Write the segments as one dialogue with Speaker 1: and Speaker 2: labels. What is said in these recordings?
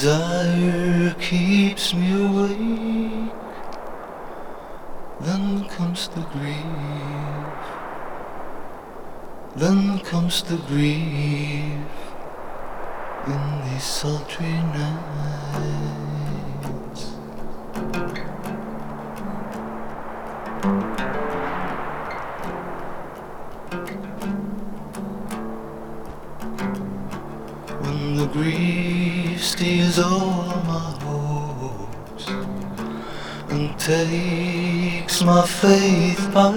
Speaker 1: desire keeps me awake. Then comes the grief. Then comes the grief in these sultry nights.
Speaker 2: 飞奔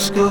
Speaker 2: school.